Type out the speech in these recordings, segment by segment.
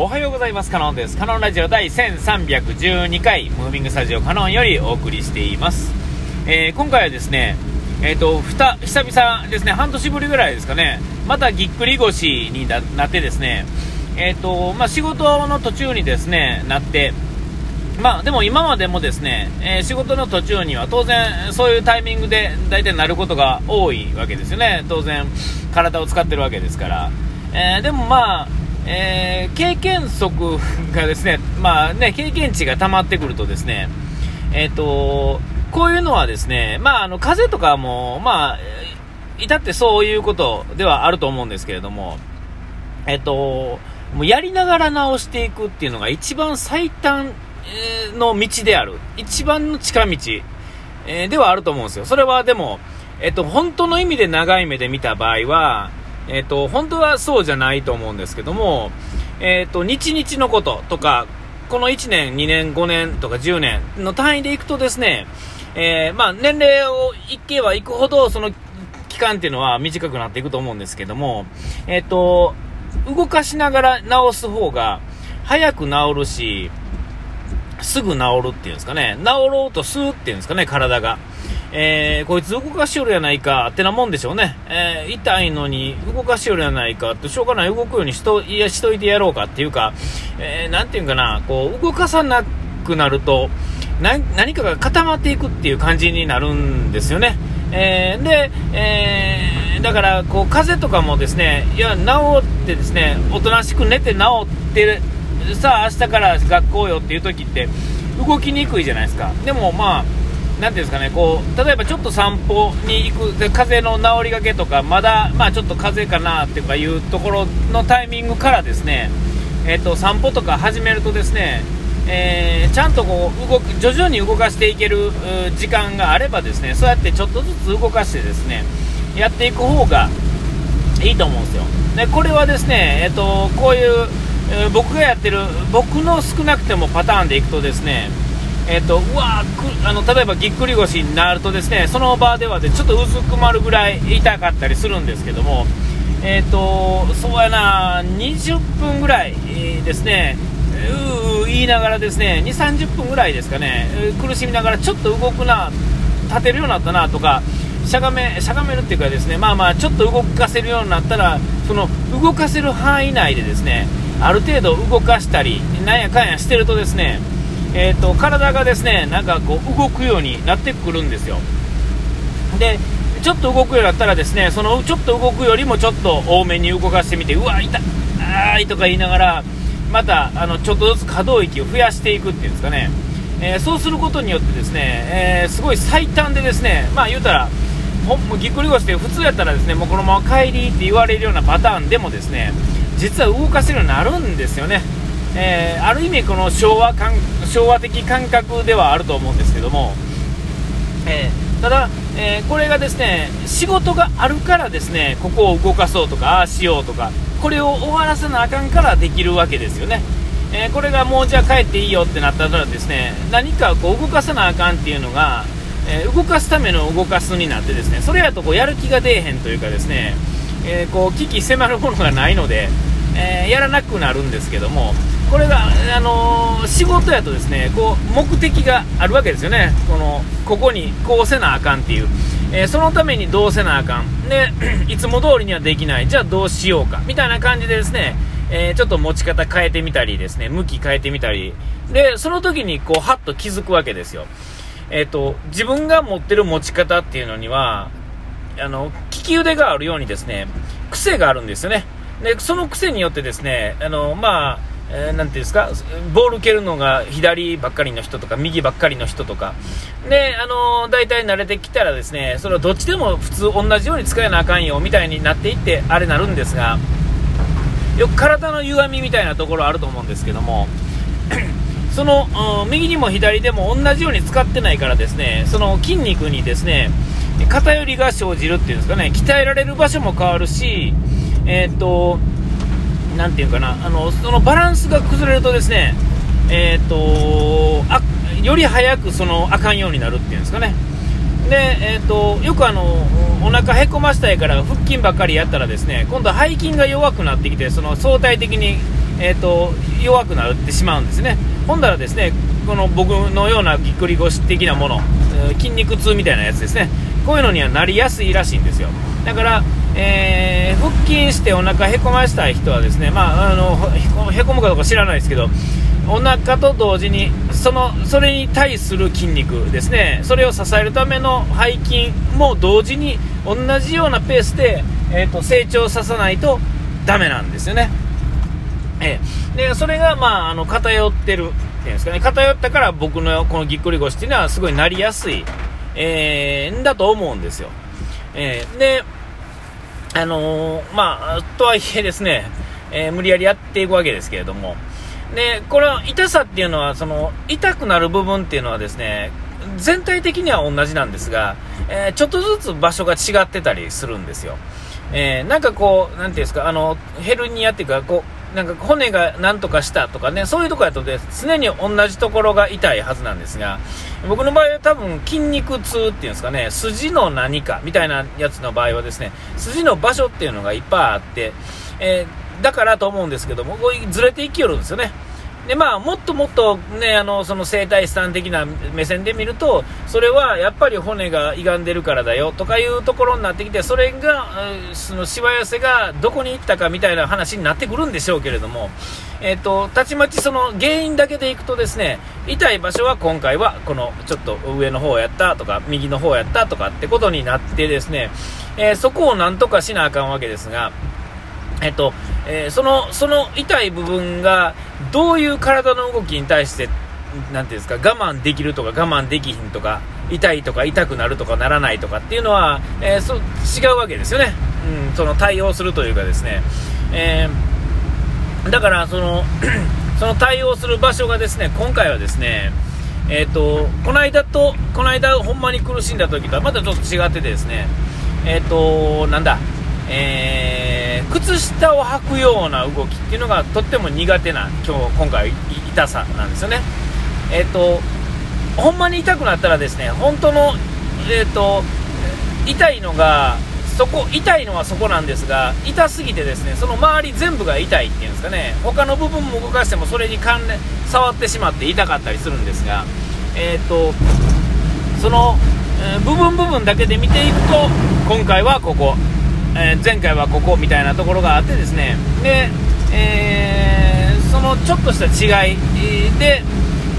おはようございます。カノンです。カノンラジオ第1312回ムービングスタジオカノンよりお送りしています、えー今回はですねえー、とふた久々ですね。半年ぶりぐらいですかね。またぎっくり腰になってですねえーとまあ、仕事の途中にですねなってまあでも今までもですね、え仕事の途中には当然そういうタイミングで大体なることが多いわけですよね。当然体を使ってるわけですから、えでもまあ、えー経験則がですね まあね経験値が溜まってくるとですねえっ、とこういうのはですねまああの風邪とかもまあ至ってそういうことではあると思うんですけれどもえっと、もうやりながら直していくっていうのが一番最短の道である。一番の近道、えーではあると思うんですよ。それはでも、えっと、本当の意味で長い目で見た場合は、えっと、本当はそうじゃないと思うんですけども、えっと、日々のこととか、この1年、2年、5年とか10年の単位でいくとですね、えーまあ、年齢をいけばいくほど、その期間っていうのは短くなっていくと思うんですけども、えっ、と、動かしながら治す方が早く治るし、すぐ治るっていうんですかね、治ろうとするっていうんですかね、体が。えー、こいつ動かしよるやないかってなもんでしょうね。えー、痛いのに動かしよるやないかって、しょうがない動くようにしと、いや、しといてやろうかっていうか、えー、ていうかな、こう、動かさなくなると、何かが固まっていくっていう感じになるんですよね。えーで、えーだからこう風邪とかもですねいや治ってですねおとなしく寝て治ってるさあ明日から学校よっていう時って動きにくいじゃないですかでもまあなんていうんですかねこう例えばちょっと散歩に行くで風の治りがけとかまだまあちょっと風邪かなっていうかいうところのタイミングからですねえっと散歩とか始めるとですねえーちゃんとこう動く徐々に動かしていける時間があればですねそうやってちょっとずつ動かしてですねやっていく方がいいと思うんですよ。でこれはですね、えっとこういう、えー僕がやってる僕の少なくてもパターンでいくとですねえっとうわあの例えばぎっくり腰になるとですねその場ではでちょっとうずくまるぐらい痛かったりするんですけどもえっとそうやな20分ぐらいですねうー言いながらですね2 3 0分ぐらいですかね苦しみながらちょっと動くな立てるようになったなとかしゃがめしゃがめるっていうかですねまあまあちょっと動かせるようになったらその動かせる範囲内でですねある程度動かしたりなんやかんやしてるとですねえー、と体がですねなんかこう動くようになってくるんですよ。でちょっと動くようになったらですねそのちょっと動くよりもちょっと多めに動かしてみてうわ痛いとか言いながらまたあのちょっとずつ可動域を増やしていくっていうんですかね、えーそうすることによってですね、えーすごい最短でですねまあ言うたらほんもうぎっくり腰って普通やったらですねもうこのまま帰りって言われるようなパターンでもですね実は動かせるようになるんですよね、えーある意味この昭和感昭和的感覚ではあると思うんですけども、えーただ、えーこれがですね仕事があるからですねここを動かそうとかああしようとかこれを終わらせなあかんからできるわけですよね、えこれがもうじゃあ帰っていいよってなったらですね何かこう動かさなあかんっていうのが、え動かすための動かすになってですねそれやとこうやる気が出えへんというかですね、えこう危機迫るものがないので、えやらなくなるんですけどもこれが、あのー仕事やとですねこう目的があるわけですよね。このここにこうせなあかんっていう、えーそのためにどうせなあかん。で いつも通りにはできない。じゃあどうしようか。みたいな感じでですね、えーちょっと持ち方変えてみたりですね。向き変えてみたり。でその時にこうハッと気づくわけですよ。えっ、と自分が持ってる持ち方っていうのにはあの利き腕があるようにですね癖があるんですよね。でその癖によってですねあのまあえーていうんですか？ボール蹴るのが左ばっかりの人とか右ばっかりの人とか。であの大体慣れてきたらですねそれをどっちでも普通同じように使えなあかんよみたいになっていってあれなるんですがよく体の歪みみたいなところあると思うんですけども その、右にも左でも同じように使ってないからですねその筋肉にですね偏りが生じるっていうんですかね鍛えられる場所も変わるしえーっとなんていうかなあのそのバランスが崩れるとですねえーとあより早くそのあかんようになるっていうんですかねで、えー、とよくあのお腹へこましたいから腹筋ばっかりやったらですね今度背筋が弱くなってきてその相対的にえーと、弱くなってしまうんですね。ほんだらですねこの僕のようなぎっくり腰的なもの、筋肉痛みたいなやつですね、こういうのにはなりやすいらしいんですよ。だから、えー、腹筋してお腹へこましたい人はですね、まあ、あのへこむかどうか知らないですけど、お腹と同時にそのそれに対する筋肉ですねそれを支えるための背筋も同時に同じようなペースで、えーと、成長させないとダメなんですよね。えー、でそれが、まあ、あの偏ってるっていうんですかね偏ったから僕のこのぎっくり腰っていうのはすごいなりやすい、えー、んだと思うんですよ。えー、であのー、まあ、とはいえですね、え無理やりやっていくわけですけれども、で、この痛さっていうのは、その、痛くなる部分っていうのはですね、全体的には同じなんですが、えー、ちょっとずつ場所が違ってたりするんですよ。えー、なんかこう、なんていうんですか、あの、ヘルニアっていうか、こう、なんか骨が何とかしたとかね、そういうとこやとで常に同じところが痛いはずなんですが、僕の場合は多分筋肉痛っていうんですかね、筋の何かみたいなやつの場合はですね、筋の場所っていうのがいっぱいあって、えーだからと思うんですけども、こうずれていきよるんですよね。でまあ、もっともっと、ね、あのその生体師さん的な目線で見るとそれはやっぱり骨が歪んでるからだよとかいうところになってきてそれがそのしわ寄せがどこに行ったかみたいな話になってくるんでしょうけれども、えーと、たちまちその原因だけでいくとですね痛い場所は今回はこのちょっと上の方やったとか右の方やったとかってことになってですね、えー、そこをなんとかしなあかんわけですが。えっと、えー、その、その痛い部分が、どういう体の動きに対して、なんていうんですか、我慢できるとか我慢できひんとか、痛いとか痛くなるとかならないとかっていうのは、えー、そ違うわけですよね。うん、その対応するというかですね。えー、だから、その、その対応する場所がですね、今回はですね、えっ、ー、と、この間と、この間ほんまに苦しんだ時とはまたちょっと違っててですね、えっ、と、なんだ、えー靴下を履くような動きっていうのがとっても苦手な今日今回痛さなんですよね。えっ、ー、とほんまに痛くなったらですね本当のえっ、ー、と痛いのがそこ痛いのはそこなんですが痛すぎてですねその周り全部が痛いっていうんですかね他の部分も動かしてもそれに関連触ってしまって痛かったりするんですがえっ、とその、え部分部分だけで見ていくと今回はここえー、前回はここみたいなところがあってですね。で、えー、そのちょっとした違いで、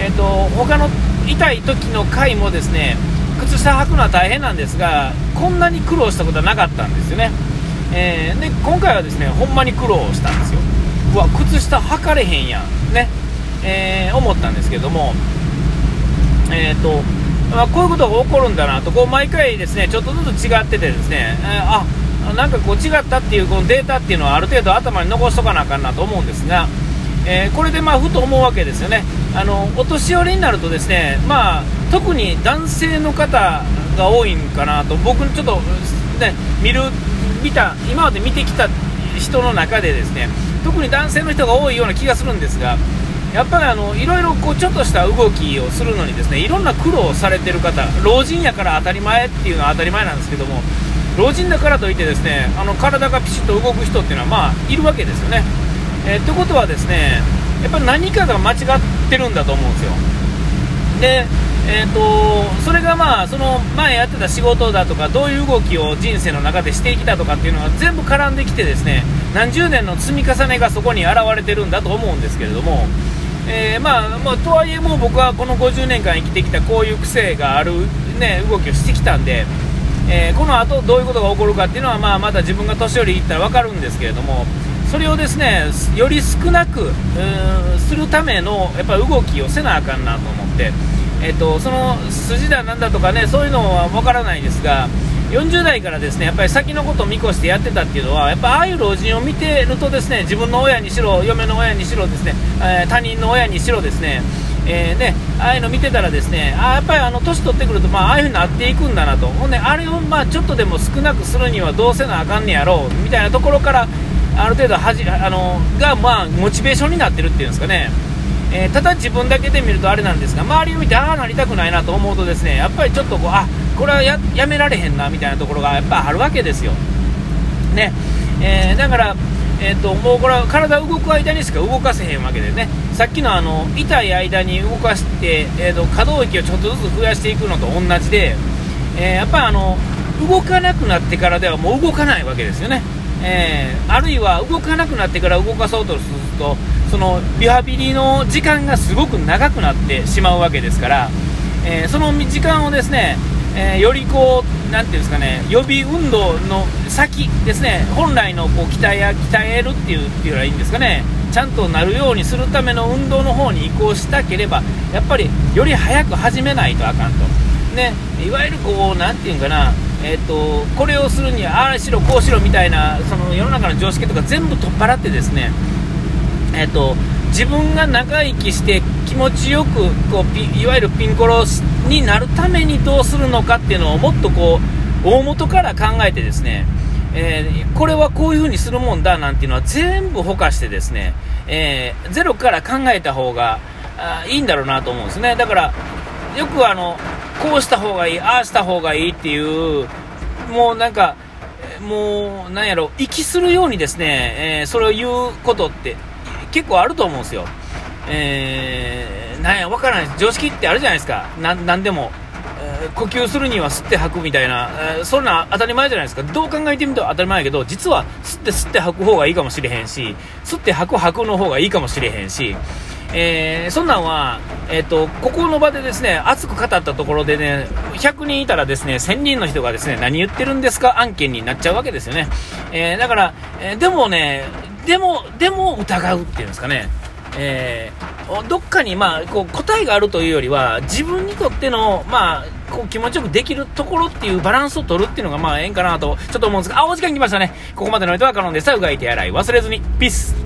えーと、他の痛い時の回もですね靴下履くのは大変なんですがこんなに苦労したことはなかったんですよね、えー、で今回はですねほんまに苦労したんですよ。うわ靴下履かれへんやん。ね、えー、思ったんですけども。えっ、とまあ、こういうことが起こるんだなと。こう毎回ですねちょっとずつ違っててですね、えー、あなんかこう違ったっていうこのデータっていうのはある程度頭に残しとかなあかんなと思うんですが、えー、これでまあふと思うわけですよね。あのお年寄りになるとですね、まあ、特に男性の方が多いんかなと僕ちょっと、ね、見る見た今まで見てきた人の中でですね特に男性の人が多いような気がするんですがやっぱりあのいろいろこうちょっとした動きをするのにですねいろんな苦労をされてる方老人やから当たり前っていうのは当たり前なんですけども老人だからといってですねあの体がピシッと動く人っていうのはまあいるわけですよね。えー、ってことはですねやっぱり何かが間違ってるんだと思うんですよ。で、えーと、それがまあその前やってた仕事だとかどういう動きを人生の中でしてきたとかっていうのが全部絡んできてですね何十年の積み重ねがそこに現れてるんだと思うんですけれども。えー、まあ、まあ、とはいえもう僕はこの50年間生きてきたこういう癖がある、ね、動きをしてきたんで、えー、この後どういうことが起こるかっていうのは、まあ、また自分が年寄りいったら分かるんですけれどもそれをですねより少なくするためのやっぱ動きをせなあかんなと思って、えーと、その筋だなんだとかねそういうのは分からないですが40代からですねやっぱり先のことを見越してやってたっていうのはやっぱああいう老人を見てるとですね自分の親にしろ嫁の親にしろですね、えー、他人の親にしろですねえーね、ああいうの見てたらですねあやっぱりあの年取ってくると、まあ、ああいうふうになっていくんだなと。ほんであれをまあちょっとでも少なくするにはどうせなあかんねやろうみたいなところからある程度はじあのが、まあ、モチベーションになってるっていうんですかね、えー、ただ自分だけで見るとあれなんですが周りを見てああなりたくないなと思うとですねやっぱりちょっとこうあこれはややめられへんなみたいなところがやっぱあるわけですよ。ね。えー、だからえーと、もうこれは体動く間にしか動かせへんわけでね。さっきのあの痛い間に動かして、えーと、可動域をちょっとずつ増やしていくのと同じで、えー、やっぱあの動かなくなってからではもう動かないわけですよね、えー、あるいは動かなくなってから動かそうとするとそのリハビリの時間がすごく長くなってしまうわけですから、えー、その時間をですねえ、よりこう、なんていうんですかね、予備運動の先ですね、本来のこう鍛え鍛えるっていうっていうのはいいんですかね、ちゃんとなるようにするための運動の方に移行したければ、やっぱりより早く始めないとあかんと。ね、いわゆるこう、なんていうんかな、えーと、これをするにはああしろこうしろみたいなその世の中の常識とか全部取っ払ってですね、えーと自分が長生きして気持ちよくこういわゆるピンコロになるためにどうするのかっていうのをもっとこう大元から考えてですね、えー、これはこういう風にするもんだなんていうのは全部ほかしてですね、えー、ゼロから考えた方があいいんだろうなと思うんですねだからよくあのこうした方がいいああした方がいいっていうもうなんかもうなんやろ息するようにですね、えー、それを言うことって結構あると思うんですよ。えー、なんや、わからない常識ってあるじゃないですか。ななんでも。呼吸するには吸って吐くみたいな、えー、そんな当たり前じゃないですか。どう考えてみると当たり前やけど、実は吸って吸って吐く方がいいかもしれへんし、吸って吐く吐くの方がいいかもしれへんし、えー、そんなんは、えーと、ここの場でですね熱く語ったところでね100人いたらですね1000人の人がですね何言ってるんですか案件になっちゃうわけですよね、えー、だから、え、でもねでも、でも疑うっていうんですかね。えー、どっかに、まあ、こう答えがあるというよりは自分にとっての、まあ、こう気持ちよくできるところっていうバランスを取るっていうのがまあええんかなとちょっと思うんですがあお時間来ましたね。ここまでの人はカノンでした。うがい手洗い。忘れずに。ピース。